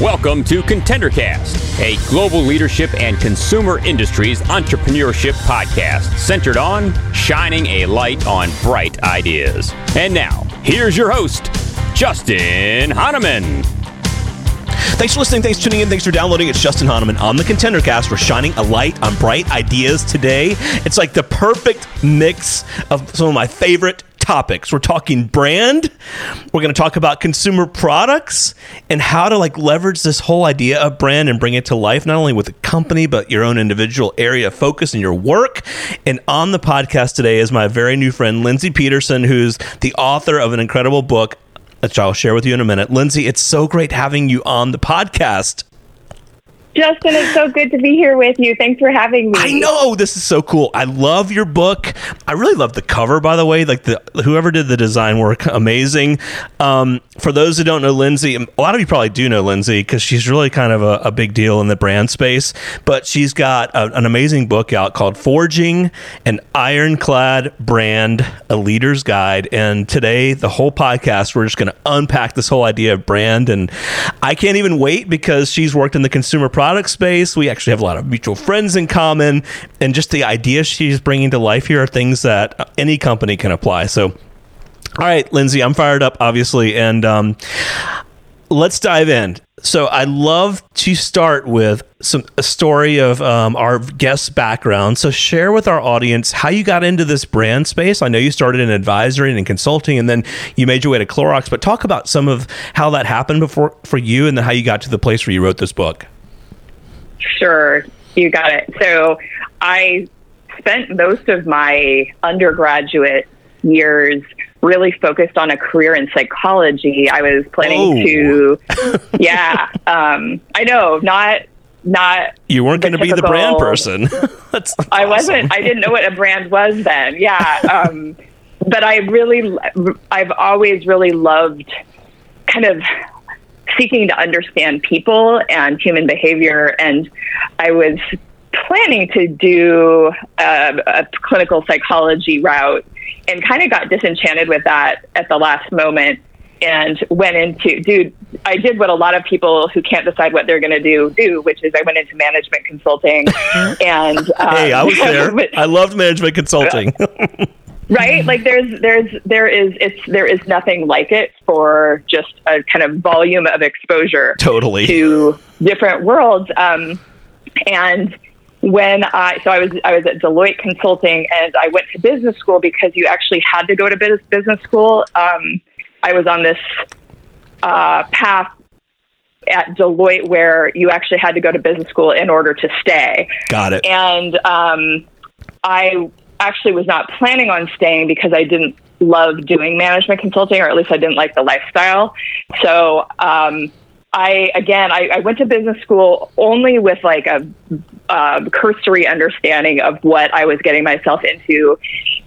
Welcome to ContenderCast, a global leadership and consumer industries entrepreneurship podcast centered on shining a light on bright ideas. And now, here's your host, Justin Hahnemann. Thanks for listening. Thanks for tuning in. Thanks for downloading. It's Justin Hahnemann on the Contender Cast. We're shining a light on bright ideas today. It's like the perfect mix of some of my favorite topics. We're talking brand. We're going to talk about consumer products and how to like leverage this whole idea of brand and bring it to life, not only with a company, but your own individual area of focus in your work. And on the podcast today is my very new friend, Lindsay Pedersen, who's the author of an incredible book, which I'll share with you in a minute. Lindsay, it's so great having you on the podcast. Justin, it's so good to be here with you. Thanks for having me. I know this is so cool. I love your book. I really love the cover, by the way. Like the whoever did the design work, amazing. Um, for those who don't know Lindsay, a lot of you probably do know Lindsay because she's really kind of a, a, big deal in the brand space. But she's got a, an amazing book out called "Forging an Ironclad Brand: A Leader's Guide." And today, the whole podcast, we're just going to unpack this whole idea of brand. And I can't even wait because she's worked in the consumer product product space. We actually have a lot of mutual friends in common. And just the ideas she's bringing to life here are things that any company can apply. So, all right, Lindsay, I'm fired up, obviously. And um, let's dive in. So I love to start with some a story of um, our guest's background. So share with our audience how you got into this brand space. I know you started in advisory and consulting, and then you made your way to Clorox. But talk about some of how that happened before for you, and then how you got to the place where you wrote this book. Sure, you got it. So I spent most of my undergraduate years really focused on a career in psychology. I was planning oh. to, yeah, um, I know, not not. You weren't going to be the brand person. That's I wasn't. I didn't know what a brand was then. Yeah, um, but I really, I've always really loved kind of seeking to understand people and human behavior. And I was planning to do a, a clinical psychology route and kind of got disenchanted with that at the last moment and went into dude i did what a lot of people who can't decide what they're going to do do which is i went into management consulting and um, hey i was there i loved management consulting right like there's there's there is it's there is nothing like it for just a kind of volume of exposure totally to different worlds um, and when I so I was I was at Deloitte Consulting and I went to business school because you actually had to go to business school. Um, I was on this uh, path at Deloitte where you actually had to go to business school in order to stay. Got it. And um, I actually was not planning on staying because I didn't love doing management consulting, or at least I didn't like the lifestyle. So um, I again I, I, went to business school only with like a uh, cursory understanding of what I was getting myself into,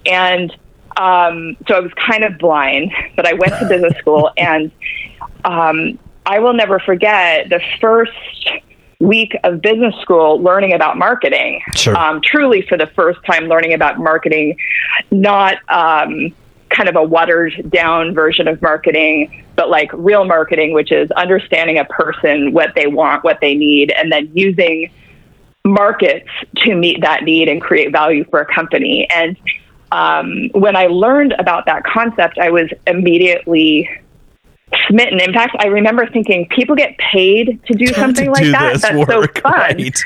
and um, so I was kind of blind. But I went to business school, and um, I will never forget the first week of business school learning about marketing. Sure. Um, truly, for the first time, learning about marketing, not um, kind of a watered down version of marketing, but like real marketing, which is understanding a person, what they want, what they need, and then using markets to meet that need and create value for a company. And um, when I learned about that concept, I was immediately smitten. In fact, I remember thinking people get paid to do something to like do that. That's work, so fun. Right.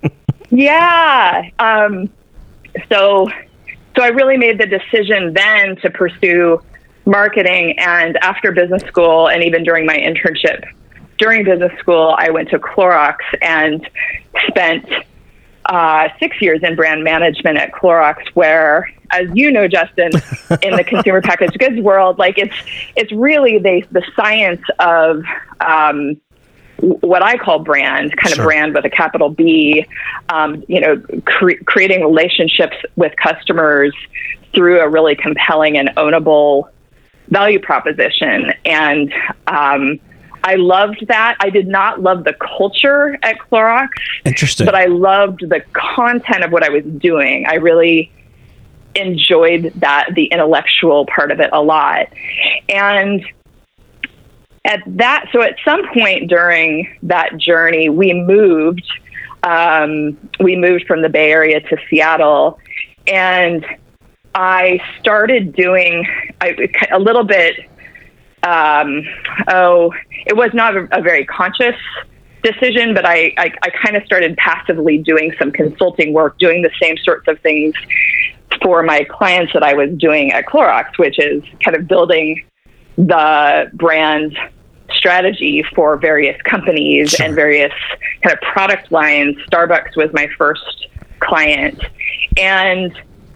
yeah. Um, so, so I really made the decision then to pursue marketing. And after business school, and even during my internship during business school, I went to Clorox and spent uh, six years in brand management at Clorox, where, as you know, Justin, in the consumer packaged goods world, like it's it's really the the science of um, what I call brand, kind sure. of brand with a capital B. Um, you know, cre- creating relationships with customers through a really compelling and ownable value proposition, and um, I loved that. I did not love the culture at Clorox. Interesting. But I loved the content of what I was doing. I really enjoyed that the intellectual part of it a lot. And at that, so at some point during that journey, we moved. Um, we moved from the Bay Area to Seattle, and I started doing I, a little bit. Um, oh, it was not a, a very conscious decision, but I, I, I kind of started passively doing some consulting work, doing the same sorts of things for my clients that I was doing at Clorox, which is kind of building the brand strategy for various companies sure. and various kind of product lines. Starbucks was my first client. And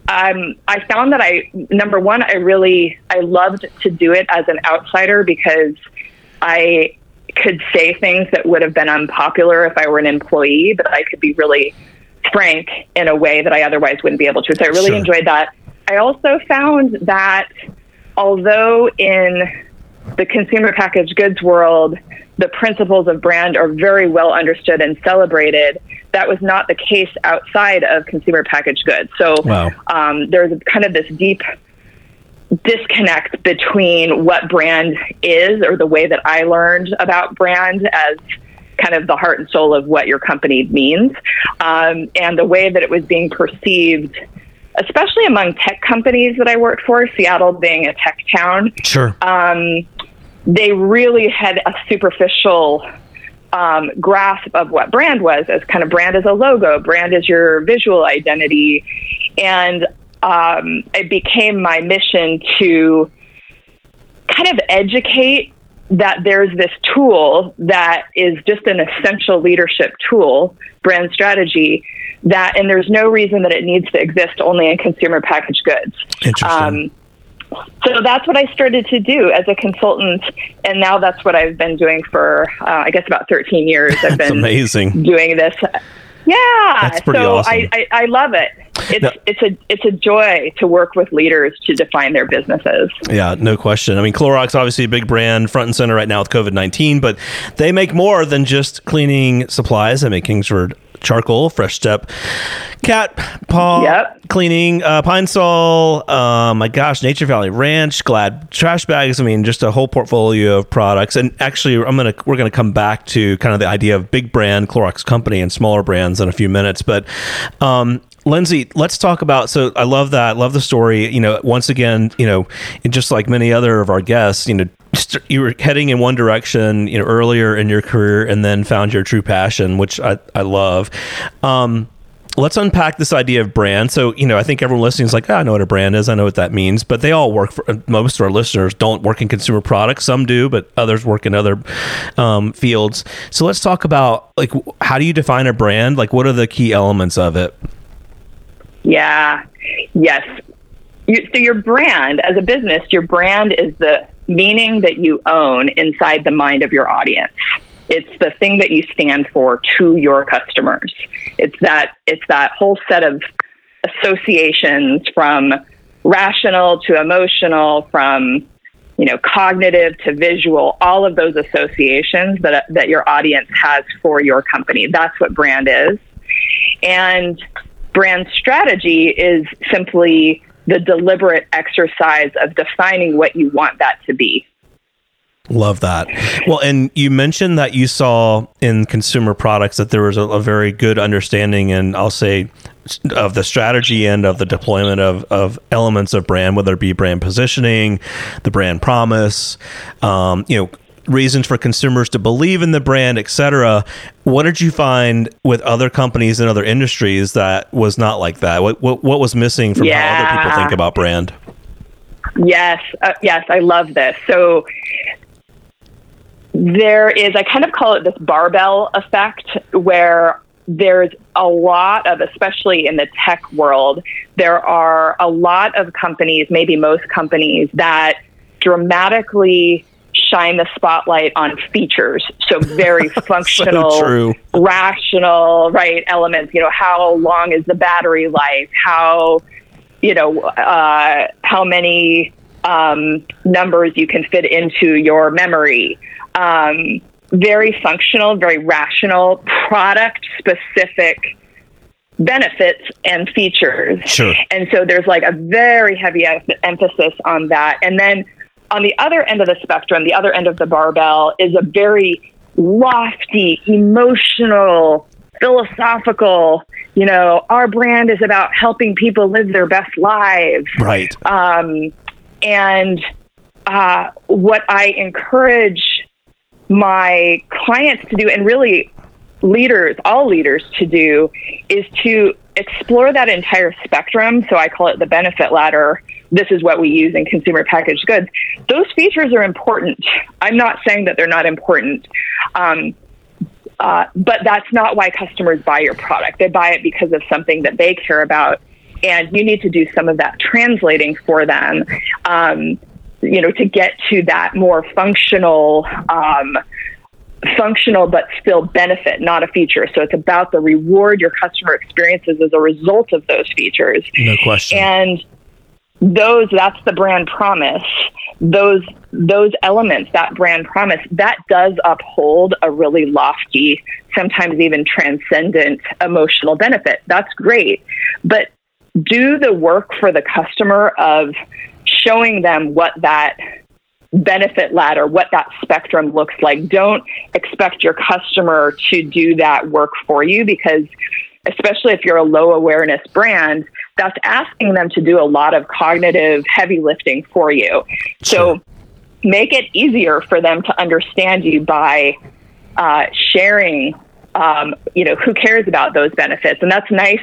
um, I found that I, number one, I really, I loved to do it as an outsider because I could say things that would have been unpopular if I were an employee, but I could be really frank in a way that I otherwise wouldn't be able to. So I really sure. enjoyed that. I also found that although in the consumer packaged goods world, the principles of brand are very well understood and celebrated. That was not the case outside of consumer packaged goods. So wow. um, there's kind of this deep disconnect between what brand is or the way that I learned about brand as kind of the heart and soul of what your company means um, and the way that it was being perceived especially among tech companies that I worked for, Seattle being a tech town. Sure. Um, they really had a superficial um, grasp of what brand was as kind of brand as a logo, brand as your visual identity. And um, it became my mission to kind of educate that there's this tool that is just an essential leadership tool, brand strategy, that, and there's no reason that it needs to exist only in consumer packaged goods. Interesting. Um, so that's what I started to do as a consultant, and now that's what I've been doing for, uh, I guess, about 13 years. I've been amazing doing this. Yeah, that's pretty so awesome. I, I, I love it. It's no. it's a it's a joy to work with leaders to define their businesses. Yeah, no question. I mean, Clorox obviously a big brand, front and center right now with COVID nineteen, but they make more than just cleaning supplies. They make Kingsford charcoal, Fresh Step, cat paw yep. cleaning, uh, Pine Sol. Uh, my gosh, Nature Valley Ranch, Glad trash bags. I mean, just a whole portfolio of products. And actually, I'm gonna we're gonna come back to kind of the idea of big brand Clorox company and smaller brands in a few minutes. But um, Lindsay, let's talk about. So I love that. Love the story. You know, once again, you know, just like many other of our guests, you know, you were heading in one direction, you know, earlier in your career, and then found your true passion, which I I love. Um, let's unpack this idea of brand. So, you know, I think everyone listening is like, oh, I know what a brand is. I know what that means. But they all work for most of our listeners don't work in consumer products. Some do, but others work in other um, fields. So let's talk about like, how do you define a brand? Like, what are the key elements of it? Yeah. Yes. You, so your brand as a business, your brand is the meaning that you own inside the mind of your audience. It's the thing that you stand for to your customers. It's that it's that whole set of associations from rational to emotional, from you know cognitive to visual, all of those associations that that your audience has for your company. That's what brand is. And brand strategy is simply the deliberate exercise of defining what you want that to be. Love that. Well, and you mentioned that you saw in consumer products that there was a, a, very good understanding, and I'll say, of the strategy and of the deployment of, of elements of brand, whether it be brand positioning, the brand promise, um, you know, reasons for consumers to believe in the brand, etc. What did you find with other companies and other industries that was not like that? What what, what was missing from yeah. how other people think about brand? Yes, uh, yes, I love this. So there is, I kind of call it this barbell effect, where there's a lot of, especially in the tech world, there are a lot of companies, maybe most companies, that dramatically shine the spotlight on features. So very functional, so rational, right elements. You know, how long is the battery life? How, you know, uh, how many um, numbers you can fit into your memory. Um, very functional, very rational, product specific benefits and features. Sure. And so there's like a very heavy em- emphasis on that. And then on the other end of the spectrum, the other end of the barbell is a very lofty, emotional, philosophical, you know, our brand is about helping people live their best lives. Right. Um, and uh, what I encourage my clients to do, and really leaders, all leaders to do, is to explore that entire spectrum. So I call it the benefit ladder. This is what we use in consumer packaged goods. Those features are important. I'm not saying that they're not important. Um, uh, but that's not why customers buy your product. They buy it because of something that they care about. And you need to do some of that translating for them, um, you know, to get to that more functional, um, functional but still benefit, not a feature. So it's about the reward your customer experiences as a result of those features. No question. And those, that's the brand promise. Those those elements, that brand promise, that does uphold a really lofty, sometimes even transcendent emotional benefit. That's great. But do the work for the customer of showing them what that benefit ladder, what that spectrum looks like. Don't expect your customer to do that work for you because, especially if you're a low awareness brand, that's asking them to do a lot of cognitive heavy lifting for you. So make it easier for them to understand you by uh, sharing um, you know, who cares about those benefits? And that's nice,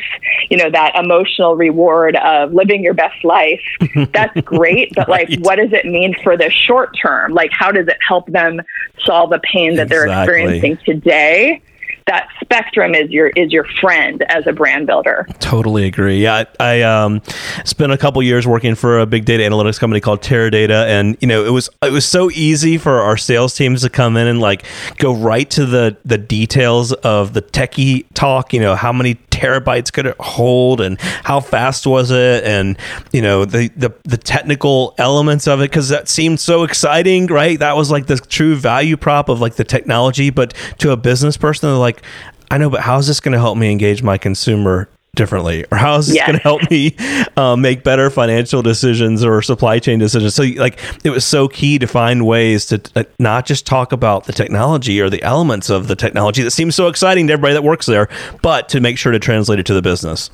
you know, that emotional reward of living your best life. That's great. But Right. like, what does it mean for the short term? Like, how does it help them solve the pain that they're experiencing today? That spectrum is your is your friend as a brand builder. Totally agree. Yeah, I, I um, spent a couple years working for a big data analytics company called Teradata, and you know it was it was so easy for our sales teams to come in and like go right to the the details of the techie talk. You know, how many terabytes could it hold, and how fast was it, and you know the the the technical elements of it because that seemed so exciting, right? That was like the true value prop of like the technology, but to a business person, they're like, I know, but how is this going to help me engage my consumer differently or how is this Yes. going to help me um, make better financial decisions or supply chain decisions so like it was so key to find ways to uh, not just talk about the technology or the elements of the technology that seems so exciting to everybody that works there but to make sure to translate it to the business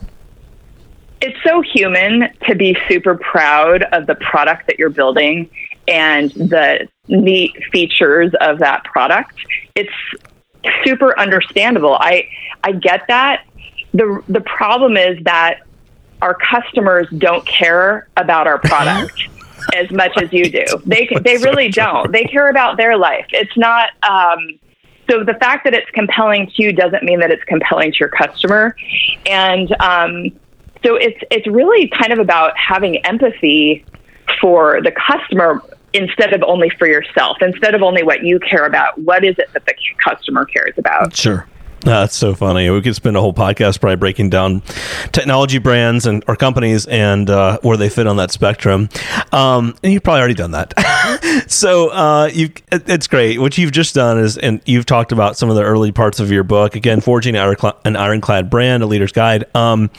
it's so human to be super proud of the product that you're building and the neat features of that product. It's super understandable. I I get that. The the problem is that our customers don't care about our product as much as you do. They they really don't. They care about their life. It's not um so the fact that it's compelling to you doesn't mean that it's compelling to your customer. And um so it's it's really kind of about having empathy for the customer instead of only for yourself, instead of only what you care about. What is it that the customer cares about? Sure. that's so funny. We could spend a whole podcast probably breaking down technology brands and or companies and uh, where they fit on that spectrum. Um, and you've probably already done that. so uh, you, it's great. What you've just done is, and you've talked about some of the early parts of your book. Again, forging an ironclad brand, a leader's guide. Um,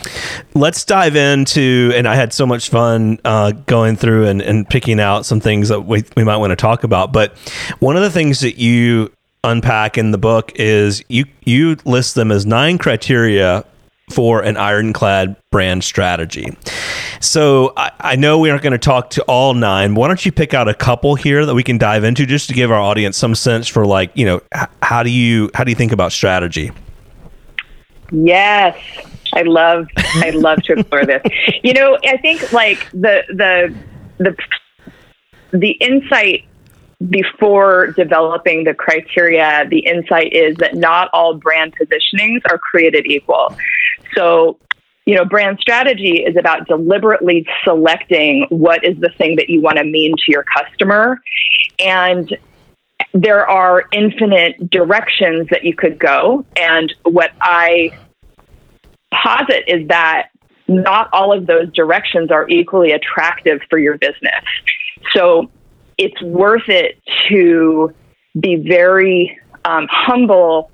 let's dive into. And I had so much fun uh, going through and, and picking out some things that we, we might want to talk about. But one of the things that you unpack in the book is you you list them as nine criteria for an ironclad brand strategy. So I, I know we aren't going to talk to all nine. Why don't you pick out a couple here that we can dive into just to give our audience some sense for like you know h- how do you how do you think about strategy? Yes. I love I love to explore this. You know, I think like the the the the insight before developing the criteria, the insight is that not all brand positionings are created equal. So, you know, brand strategy is about deliberately selecting what is the thing that you want to mean to your customer. And there are infinite directions that you could go. And what I posit is that not all of those directions are equally attractive for your business. So it's worth it to be very um, humble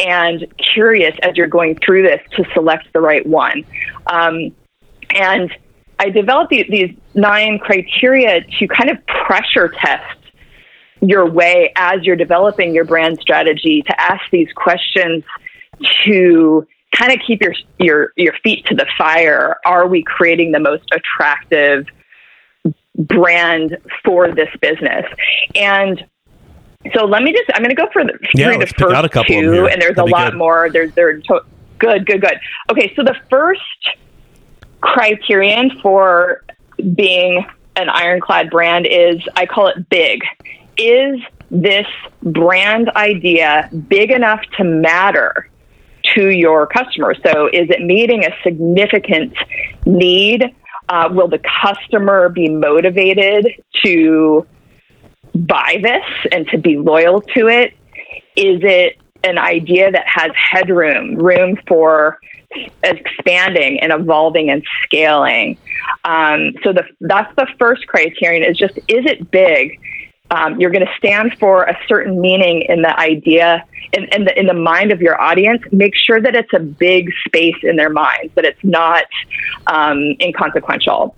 and curious as you're going through this to select the right one. Um, and I developed these, these nine criteria to kind of pressure test your way as you're developing your brand strategy to ask these questions to kind of keep your your your feet to the fire are we creating the most attractive brand for this business and so let me just i'm going to go for the Yeah, through the pick out a first couple two and there's That'd a lot good. more there's there's to- good good good okay so the first criterion for being an ironclad brand is I call it big. Is this brand idea big enough to matter to your customer? So is it meeting a significant need? Uh, will the customer be motivated to buy this and to be loyal to it? Is it an idea that has headroom, room for expanding and evolving and scaling? Um, so the, that's the first criterion is just, is it big? Um, you're going to stand for a certain meaning in the idea in, in, the, in the mind of your audience. Make sure that it's a big space in their minds, that it's not um, inconsequential.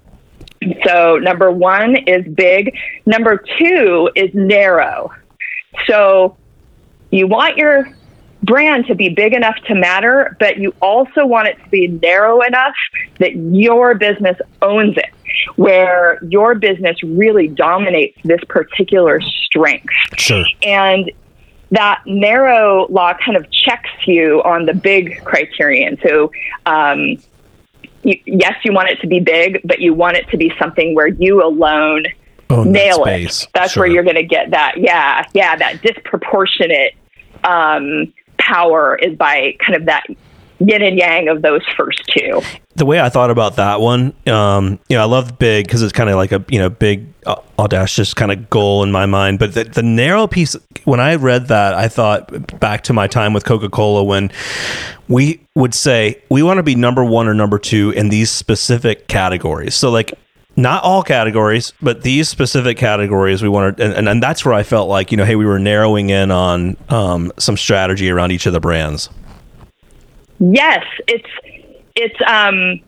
So, number one is big. Number two is narrow. So, you want your brand to be big enough to matter, but you also want it to be narrow enough that your business owns it, where your business really dominates this particular strength. Sure. And that narrow law kind of checks you on the big criterion. So, um, you, yes, you want it to be big, but you want it to be something where you alone Own that nail space. it. That's Sure. where you're going to get that. Yeah, yeah, that disproportionate um, power is by kind of that yin and yang of those first two. the way I thought about that one, um, you know, I love big because it's kind of like a you know big uh, audacious kind of goal in my mind. But the, the narrow piece, when I read that, I thought back to my time with Coca Cola when we would say we want to be number one or number two in these specific categories. So like. Not all categories, but these specific categories we wanted, and, and, and that's where I felt like you know, hey, we were narrowing in on um, some strategy around each of the brands. Yes, it's it's um.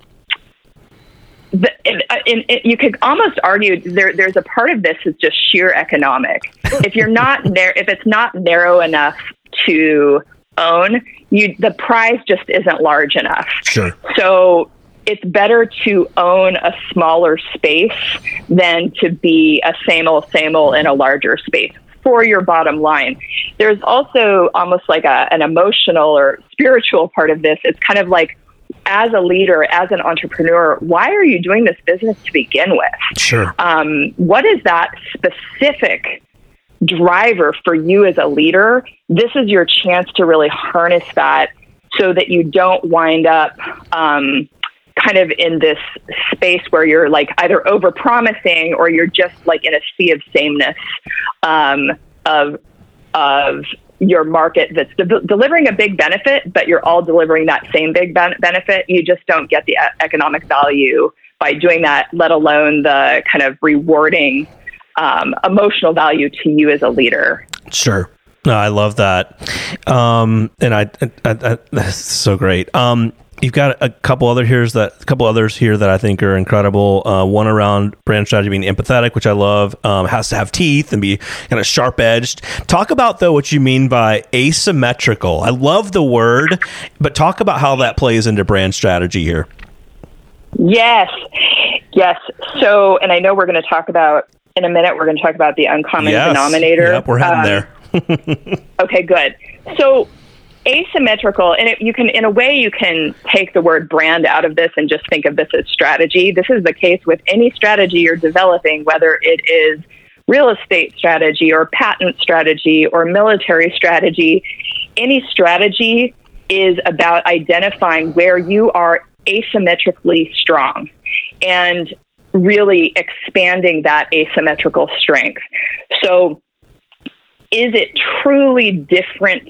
The, in, in, in, you could almost argue there, there's a part of this is just sheer economic. if you're not there, if it's not narrow enough to own, you the prize just isn't large enough. Sure. So it's better to own a smaller space than to be a same old, same old in a larger space for your bottom line. There's also almost like a, an emotional or spiritual part of this. It's kind of like, as a leader, as an entrepreneur, why are you doing this business to begin with? Sure. um, what is that specific driver for you as a leader? This is your chance to really harness that so that you don't wind up um, kind of in this space where you're like either over promising or you're just like in a sea of sameness um, of of your market that's de- delivering a big benefit, but you're all delivering that same big ben- benefit. You just don't get the e- economic value by doing that, let alone the kind of rewarding um, emotional value to you as a leader. Sure. No, I love that. Um, and I, I, I, that's so great. Um, you've got a couple other here's that a couple others here that I think are incredible. Uh, one around brand strategy being empathetic, which I love. Um, has to have teeth and be kind of sharp edged. Talk about though what you mean by asymmetrical. I love the word, but talk about how that plays into brand strategy here. Yes, yes. So, and I know we're going to talk about in a minute. We're going to talk about the uncommon Yes. denominator. Yep, we're heading Um, there. Okay, good. So asymmetrical, and it, you can, in a way, you can take the word brand out of this and just think of this as strategy. This is the case with any strategy you're developing, whether it is real estate strategy or patent strategy or military strategy. Any strategy is about identifying where you are asymmetrically strong and really expanding that asymmetrical strength. So, is it truly different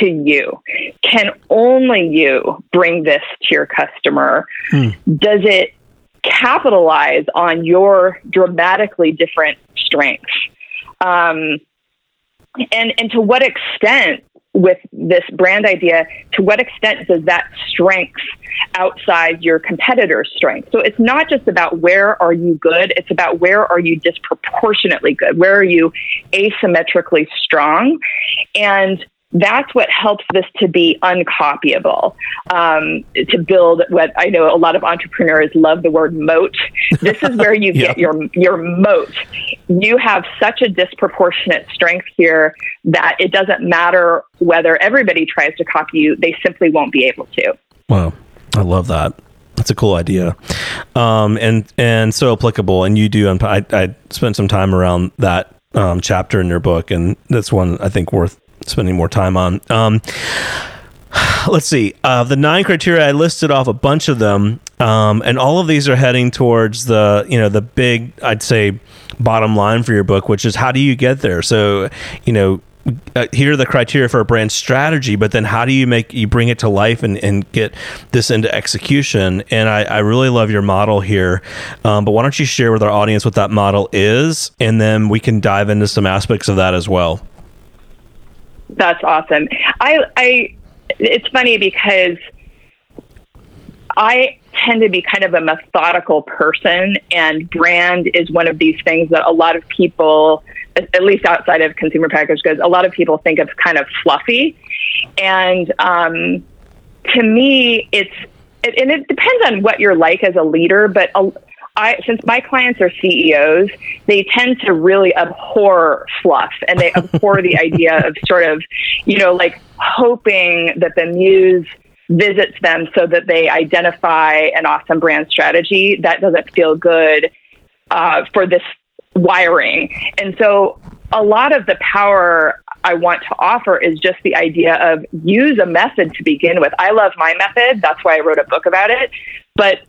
to you? Can only you bring this to your customer? Does it capitalize on your dramatically different strengths? Um, and and to what extent with this brand idea, to what extent does that strength outside your competitor's strength? So it's not just about where are you good, it's about where are you disproportionately good? Where are you asymmetrically strong? And that's what helps this to be uncopyable. Um, to build what I know a lot of entrepreneurs love the word moat. This is where you yeah. get your your moat. You have such a disproportionate strength here that it doesn't matter whether everybody tries to copy you; they simply won't be able to. Wow, I love that. That's a cool idea, um, and and so applicable. And you do. I, I spent some time around that um, chapter in your book, and that's one I think worth spending more time on. Um, let's see. Uh, the nine criteria I listed off a bunch of them, um, and all of these are heading towards the you know the big I'd say bottom line for your book, which is how do you get there? So you know. Uh, here are the criteria for a brand strategy, but then how do you make you bring it to life and, and get this into execution? And I, I really love your model here. Um, but why don't you share with our audience what that model is, and then we can dive into some aspects of that as well. That's awesome. I, I, it's funny because I tend to be kind of a methodical person, and brand is one of these things that a lot of people, at least outside of consumer packaged goods, a lot of people think of kind of fluffy. And um, to me, it's, and it depends on what you're like as a leader, but a, I, since my clients are CEOs, they tend to really abhor fluff and they abhor the idea of sort of, you know, like hoping that the muse visits them so that they identify an awesome brand strategy. That doesn't feel good uh, for this wiring. And so a lot of the power I want to offer is just the idea of use a method to begin with. I love my method. That's why I wrote a book about it. But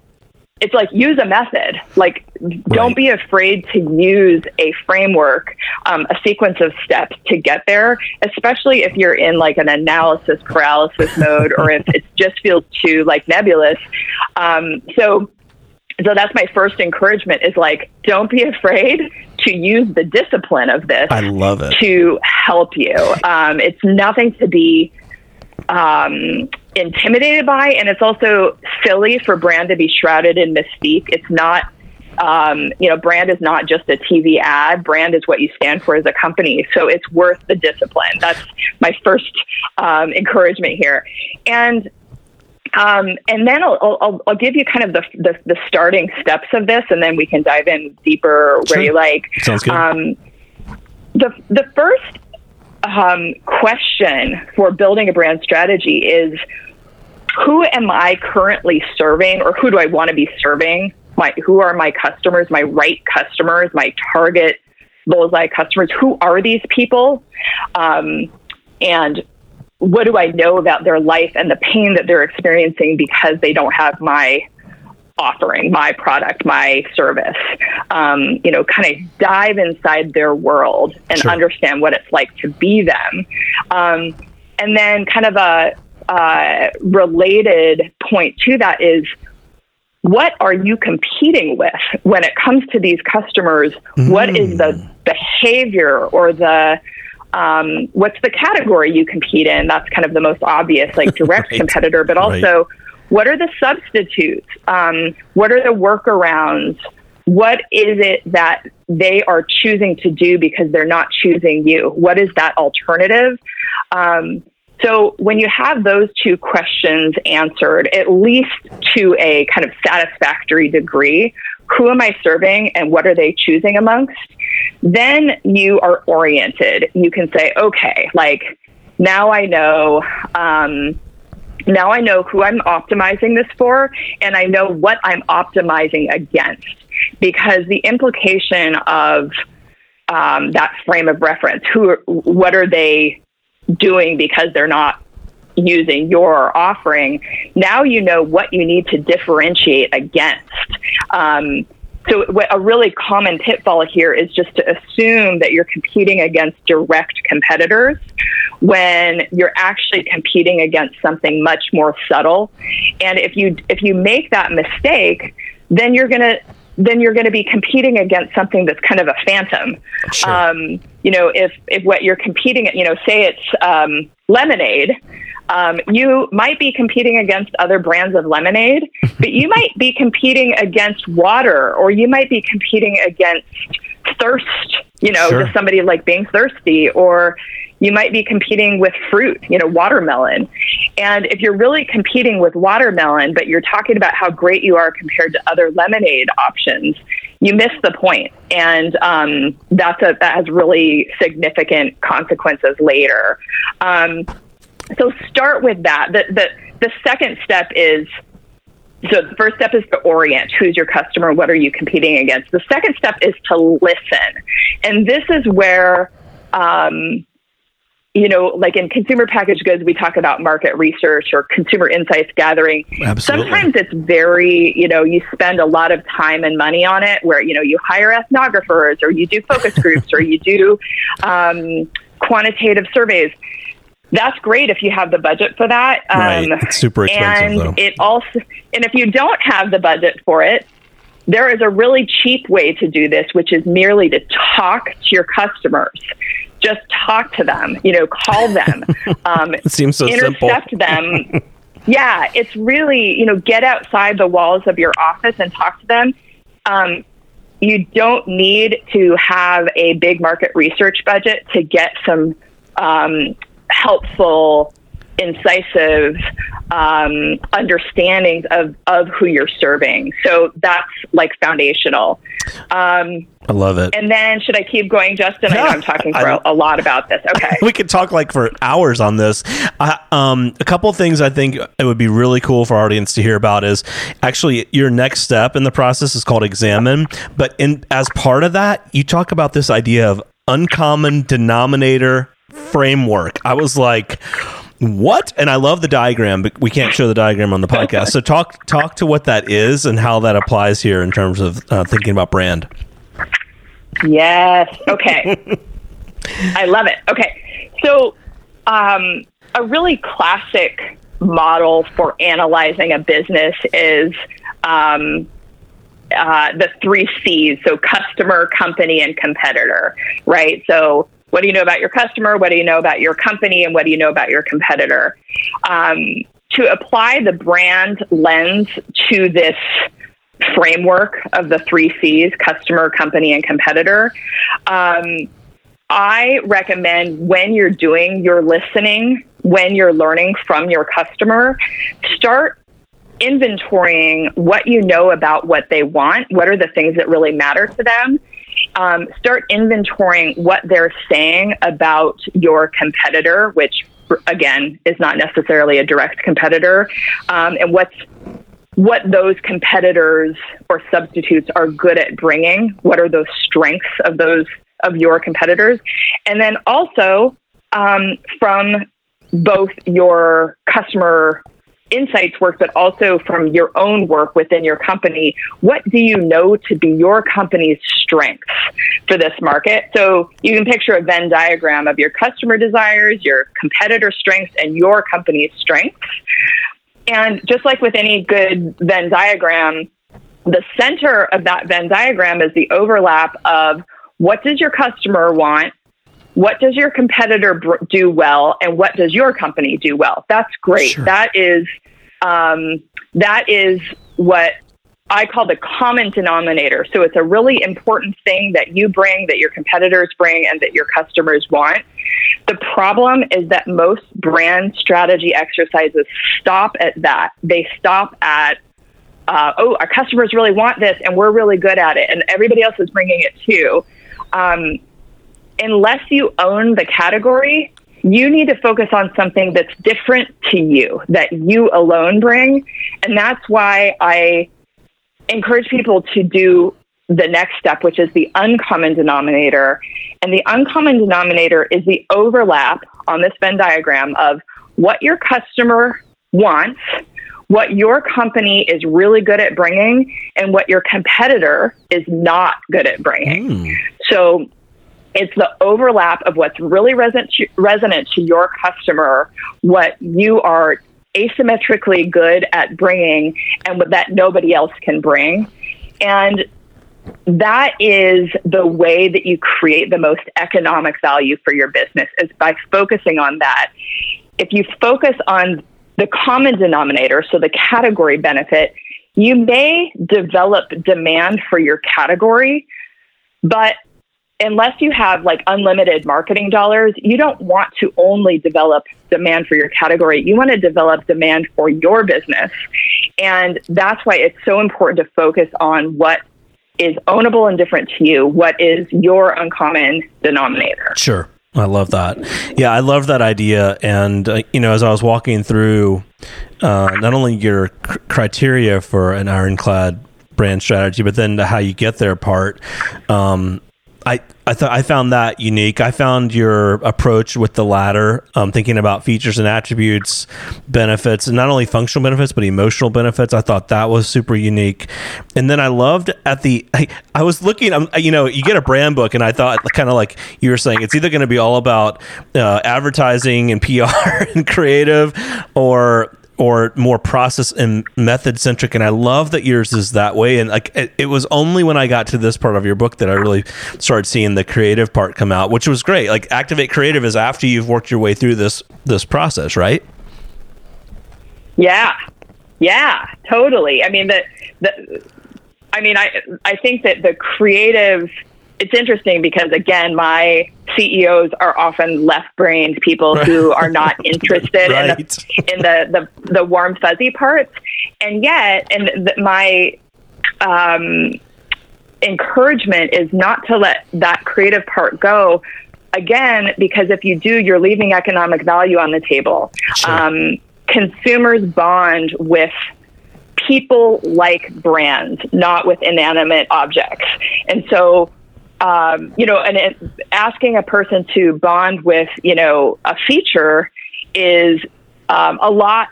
it's like use a method. Like don't right. be afraid to use a framework um, a sequence of steps to get there especially if you're in like an analysis paralysis mode or if it just feels too like nebulous. Um, so so that's my first encouragement is like don't be afraid to use the discipline of this i love it. to help you. Um, it's nothing to be um, intimidated by, and it's also silly for brand to be shrouded in mystique. It's not, um, you know, brand is not just a TV ad. Brand is what you stand for as a company. So it's worth the discipline. That's my first um, encouragement here, and. Um, and then I'll, I'll, I'll, give you kind of the, the, the starting steps of this, and then we can dive in deeper where sure. you like. Sounds good. Um, the the first um, question for building a brand strategy is who am I currently serving or who do I want to be serving? My, who are my customers, my right customers, my target bullseye customers? Who are these people? Um, and what do I know about their life and the pain that they're experiencing because they don't have my offering, my product, my service. Um, you know, kind of dive inside their world and sure. understand what it's like to be them. Um, and then, kind of a uh, related point to that is what are you competing with when it comes to these customers? Mm. What is the mm. behavior or the um, what's the category you compete in? That's kind of the most obvious, like direct right. competitor, but also right. What are the substitutes? Um, what are the workarounds? What is it that they are choosing to do because they're not choosing you? What is that alternative? Um, so when you have those two questions answered, at least to a kind of satisfactory degree, who am I serving and what are they choosing amongst? Then you are oriented. You can say, okay, like now I know, um, now I know who I'm optimizing this for, and I know what I'm optimizing against. Because the implication of um, that frame of reference, who, what are they doing because they're not using your offering, now you know what you need to differentiate against. Um, so, a really common pitfall here is just to assume that you're competing against direct competitors when you're actually competing against something much more subtle. And if you if you make that mistake, then you're going to then you're going to be competing against something that's kind of a phantom. Sure. Um, you know, if if what you're competing, you know, say it's um, lemonade, um, you might be competing against other brands of lemonade, but you might be competing against water or you might be competing against thirst, you know, Sure. just somebody like being thirsty or you might be competing with fruit, you know, watermelon. And if you're really competing with watermelon, but you're talking about how great you are compared to other lemonade options, you miss the point. And um, that's a, that has really significant consequences later. Um, so start with that. The, the, the second step is so the first step is to orient who's your customer, what are you competing against. The second step is to listen, and this is where, um, you know, like in consumer packaged goods, we talk about market research or consumer insights gathering. Absolutely. Sometimes it's very, you know, you spend a lot of time and money on it, where you know you hire ethnographers or you do focus groups or you do um, quantitative surveys that's great if you have the budget for that. Um, Right. It's super expensive, and though. it also, and if you don't have the budget for it, there is a really cheap way to do this, which is merely to talk to your customers. Just talk to them. You know, call them. Um, It seems so simple. intercept them. yeah, it's really you know get outside the walls of your office and talk to them. Um, you don't need to have a big market research budget to get some um, helpful, incisive um, understandings of, of who you're serving. So that's like foundational. Um, I love it. and then, should I keep going, Justin? I know I'm talking for I- a, lot about this. Okay. we could talk like for hours on this. Uh, um, a couple of things I think it would be really cool for our audience to hear about is actually your next step in the process is called examine. But in as part of that, you talk about this idea of uncommon denominator framework. I was like. What? And I love the diagram, but we can't show the diagram on the podcast. So talk talk to what that is and how that applies here in terms of uh, thinking about brand. Yes. Okay. I love it. Okay. So, um, a really classic model for analyzing a business is um, uh, the three C's. So, customer, company, and competitor, right? So, what do you know about your customer? What do you know about your company? And what do you know about your competitor? Um, to apply the brand lens to this framework of the three C's customer, company, and competitor. Um, I recommend when you're doing your listening, when you're learning from your customer, start inventorying what you know about what they want. What are the things that really matter to them? Um, start inventorying what they're saying about your competitor, which again is not necessarily a direct competitor, um, and what's what those competitors or substitutes are good at bringing. What are those strengths of those of your competitors, and then also um, from both your customer insights work, but also from your own work within your company. What do you know to be your company's strengths for this market? So you can picture a Venn diagram of your customer desires, your competitor strengths, and your company's strengths. And just like with any good Venn diagram, the center of that Venn diagram is the overlap of what does your customer want? What does your competitor br- do well, and what does your company do well? That's great. Sure. That is um, that is what I call the common denominator. So it's a really important thing that you bring, that your competitors bring, and that your customers want. The problem is that most brand strategy exercises stop at that. They stop at, uh, oh, our customers really want this, and we're really good at it, and everybody else is bringing it too. Um, unless you own the category, you need to focus on something that's different to you, that you alone bring. And that's why I encourage people to do the next step, which is the uncommon denominator. And the uncommon denominator is the overlap on this Venn diagram of what your customer wants, what your company is really good at bringing, and what your competitor is not good at bringing. Hmm. So it's the overlap of what's really resonant to, resonant to your customer, what you are asymmetrically good at bringing, and what that nobody else can bring. And that is the way that you create the most economic value for your business is by focusing on that. if you focus on the common denominator, so the category benefit, you may develop demand for your category, but unless you have like unlimited marketing dollars, you don't want to only develop demand for your category. You want to develop demand for your business. And that's why it's so important to focus on what is ownable and different to you, what is your uncommon denominator. Sure. I love that. Yeah, I love that idea. And, uh, you know, as I was walking through uh, not only your cr- criteria for an ironclad brand strategy, but then the how you get there part, um, I I thought I found that unique. I found your approach with the latter, um, thinking about features and attributes, benefits, and not only functional benefits but emotional benefits. I thought that was super unique. And then I loved at the I, I was looking. Um, you know, you get a brand book, and I thought kind of like you were saying, it's either going to be all about uh, advertising and PR and creative, or or more process and method centric and i love that yours is that way. And like it, it, was only when i got to this part of your book that i really started seeing the creative part come out which was great. Like activate creative is after you've worked your way through this this process right? Yeah. Yeah totally. I mean the the i mean i i think that the creative it's interesting because again, my CEOs are often left-brained people who are not interested right. in, the, in the, the, the warm fuzzy parts, and yet, and the, my um, encouragement is not to let that creative part go. Again, because if you do, you're leaving economic value on the table. Sure. Um, consumers bond with people like brands, not with inanimate objects. And so um, you know, and it, asking a person to bond with, you know, a feature is um, a lot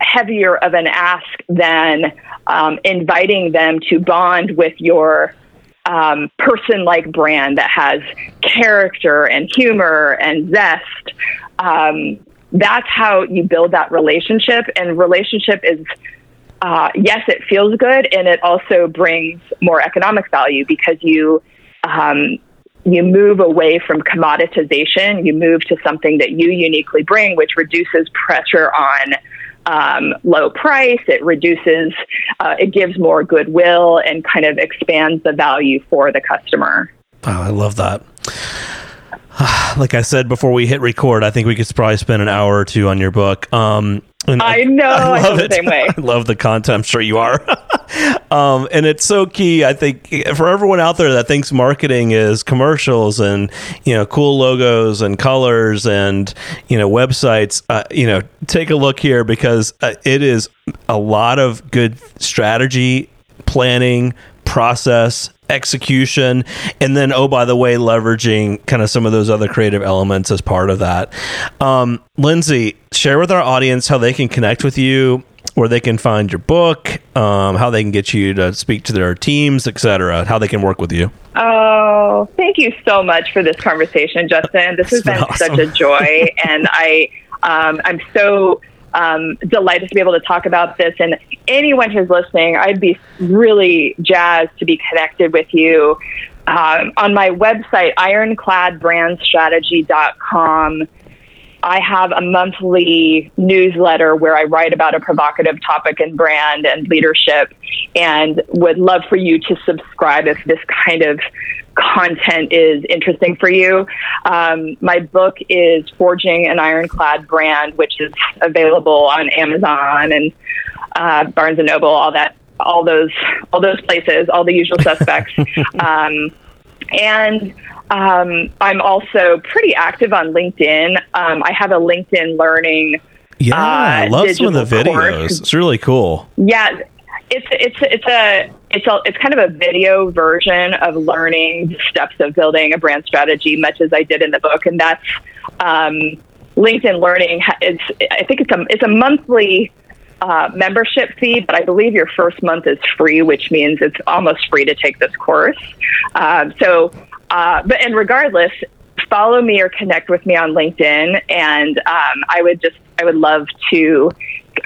heavier of an ask than um, inviting them to bond with your um, person like brand that has character and humor and zest. Um, that's how you build that relationship. And relationship is, uh, yes, it feels good, and it also brings more economic value because you um, you move away from commoditization. You move to something that you uniquely bring, which reduces pressure on um, low price. It reduces, uh, it gives more goodwill and kind of expands the value for the customer. Oh, I love that. Like I said before we hit record, I think we could probably spend an hour or two on your book. Um, I know. I, love I it. The same way. I love the content. I'm sure you are. um, and it's so key. I think for everyone out there that thinks marketing is commercials and you know cool logos and colors and you know websites, uh, you know, take a look here because uh, it is a lot of good strategy, planning, process execution and then oh by the way leveraging kind of some of those other creative elements as part of that um, lindsay share with our audience how they can connect with you where they can find your book, um, how they can get you to speak to their teams, etc., how they can work with you. Oh, thank you so much for this conversation, Justin. This has been, been awesome. such a joy, and I um, I'm so um, delighted to be able to talk about this. And anyone who's listening, I'd be really jazzed to be connected with you. Um, on my website, ironcladbrandstrategy.com, I have a monthly newsletter where I write about a provocative topic in brand and leadership and would love for you to subscribe if this kind of content is interesting for you. Um, my book is Forging an Ironclad Brand, which is available on Amazon and uh, Barnes and Noble, all that, all those, all those places, all the usual suspects. um, and um, I'm also pretty active on LinkedIn. Um, I have a LinkedIn Learning. Yeah, uh, I love some of the videos. Course. It's really cool. Yeah, it's it's it's a it's a it's kind of a video version of learning the steps of building a brand strategy, much as I did in the book, and that's um, LinkedIn Learning. Is I think it's a it's a monthly uh, membership fee, but I believe your first month is free, which means it's almost free to take this course. Um, so, uh, but and regardless, follow me or connect with me on LinkedIn, and um, I would just I would love to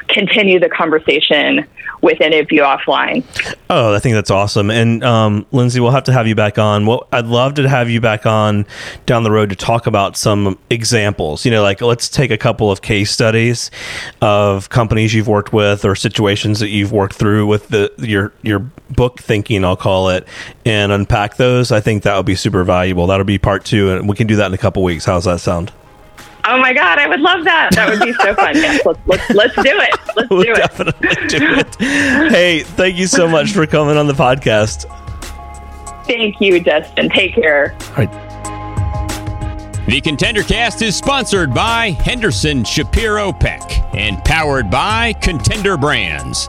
continue the conversation with any of you offline. Oh, I think that's awesome. And um, Lindsay, we'll have to have you back on. Well, I'd love to have you back on down the road to talk about some examples. You know, like let's take a couple of case studies of companies you've worked with or situations that you've worked through with the your your book thinking, I'll call it, and unpack those. I think that would be super valuable. That'll be part two, and we can do that in a couple weeks. How's that sound? Oh my God, I would love that. That would be so fun. Yes, let's, let's, let's do it. Let's we'll do it. definitely do it. hey, thank you so much for coming on the podcast. Thank you, Justin. Take care. All right. The Contender Cast is sponsored by Henderson Shapiro Peck and powered by Contender Brands.